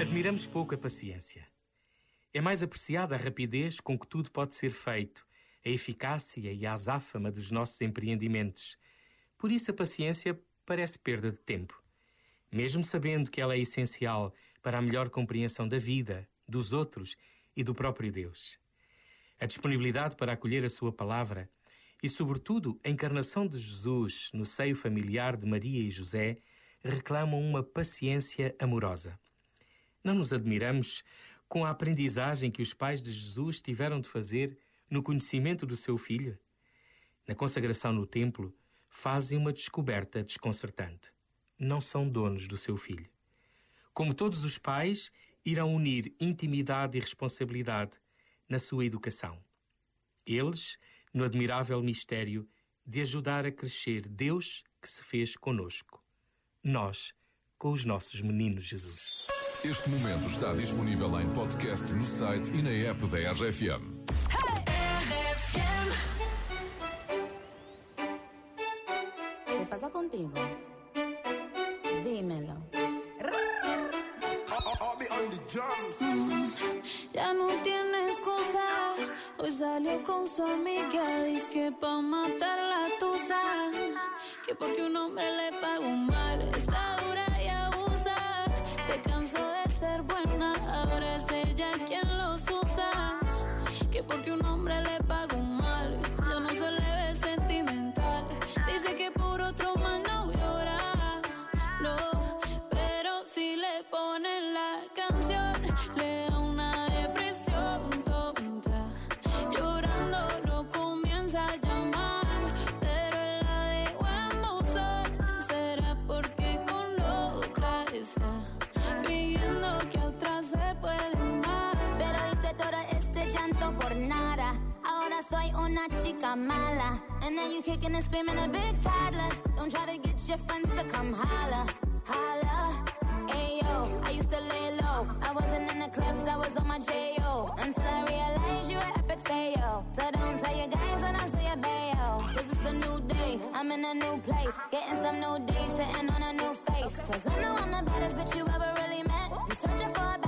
Admiramos pouco a paciência. É mais apreciada a rapidez com que tudo pode ser feito, a eficácia e a azáfama dos nossos empreendimentos. Por isso a paciência parece perda de tempo. Mesmo sabendo que ela é essencial para a melhor compreensão da vida, dos outros e do próprio Deus. A disponibilidade para acolher a sua palavra e, sobretudo, a encarnação de Jesus no seio familiar de Maria e José reclamam uma paciência amorosa. Não nos admiramos com a aprendizagem que os pais de Jesus tiveram de fazer no conhecimento do seu filho? Na consagração no templo, fazem uma descoberta desconcertante. Não são donos do seu filho. Como todos os pais, irão unir intimidade e responsabilidade na sua educação. Eles, no admirável mistério de ajudar a crescer Deus que se fez conosco. Nós, com os nossos meninos Jesus. Este momento está disponível em podcast no site e na app da RFM. ¿Qué pasa contigo? Dímelo. Ya no tiene excusa. Hoy salió con su amiga. Dice que pa' matar la tusa. Que porque un hombre le pagó mal. Está dura y abusa. Buena. Ahora es ella quien los usa. Que porque un hombre le pagó mal. Yo no se le ve sentimental. Dice que por otro mal no llora. No, pero si le ponen la canción, le da una depresión tonta. Llorando no comienza a llamar, pero la dejó en buzón. Será porque con otra está fingiendo llanto por nada. Ahora soy una chica mala. And now you kicking and screaming a big toddler. Don't try to get your friends to come holla. Holla. Ayo, I used to lay low. I wasn't in the clubs, I was on my J.O. Until I realized you were epic fail. So don't tell your guys when I say your bail. Cause it's a new day, I'm in a new place. Getting some new days, sitting on a new face. Cause I know I'm the baddest bitch you ever really met. You searching for a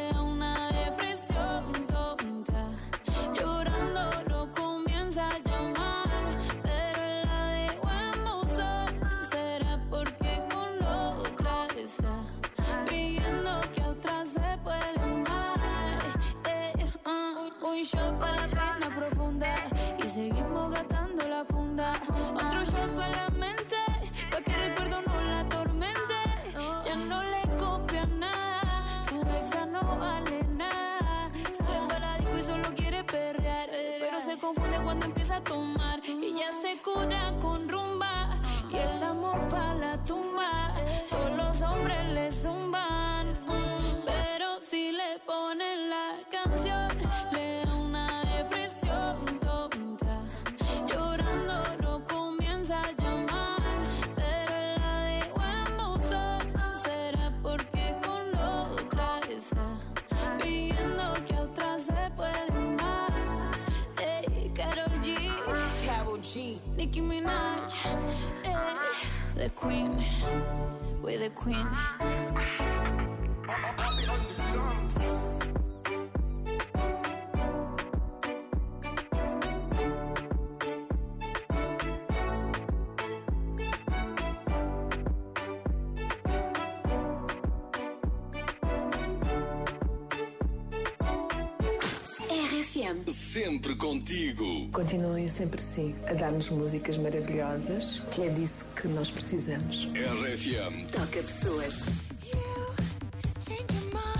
cuando empieza a tomar. Ya se cura con rumba y el amor para la tumba. Todos los hombres le zumban, Nicki Minaj, ey, the Queen, we the Queen. RFM. Sempre contigo. Continuem sempre assim a dar-nos músicas maravilhosas, que é disso que nós precisamos. RFM. Toca pessoas. You change your